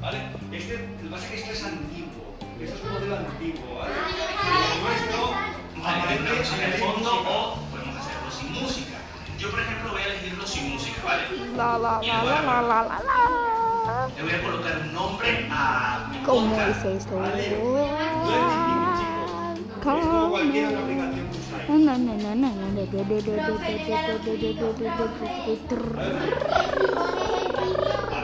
¿Vale? Este, lo que pasa es que esto es antiguo. Esto es un modelo antiguo, ¿vale? Nuestro aparece en el en fondo o podemos hacerlo sin música. Yo, por ejemplo, voy a elegirlo sin música, ¿vale? La la la le voy a- la la la la. Le voy a colocar un nombre a mi ¿Cómo podcast. es esto? Vale. No es difícil, chicos. Es como cualquier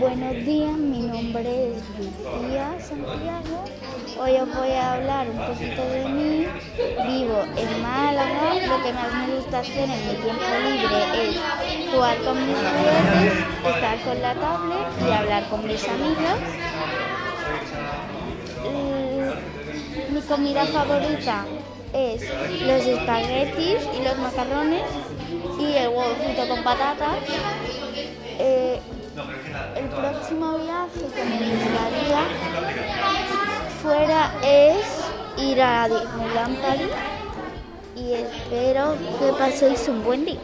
Buenos días, mi nombre es Lucía Santiago. Hoy os voy a hablar un poquito de mí. Vivo en Málaga. Lo que más me gusta hacer en mi tiempo libre es jugar con mis juguetes, estar con la tablet y hablar con mis amigos. Mi comida favorita es los espaguetis y los macarrones y el huevo frito con patatas. Me gustaría fuera es ir a Disneyland París y espero que paséis un buen día.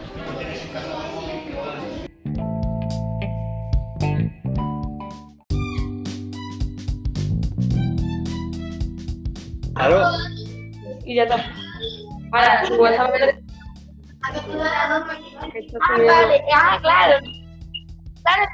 Claro. y ya está. Ahora, supuestamente. Vale, ah, claro. Claro,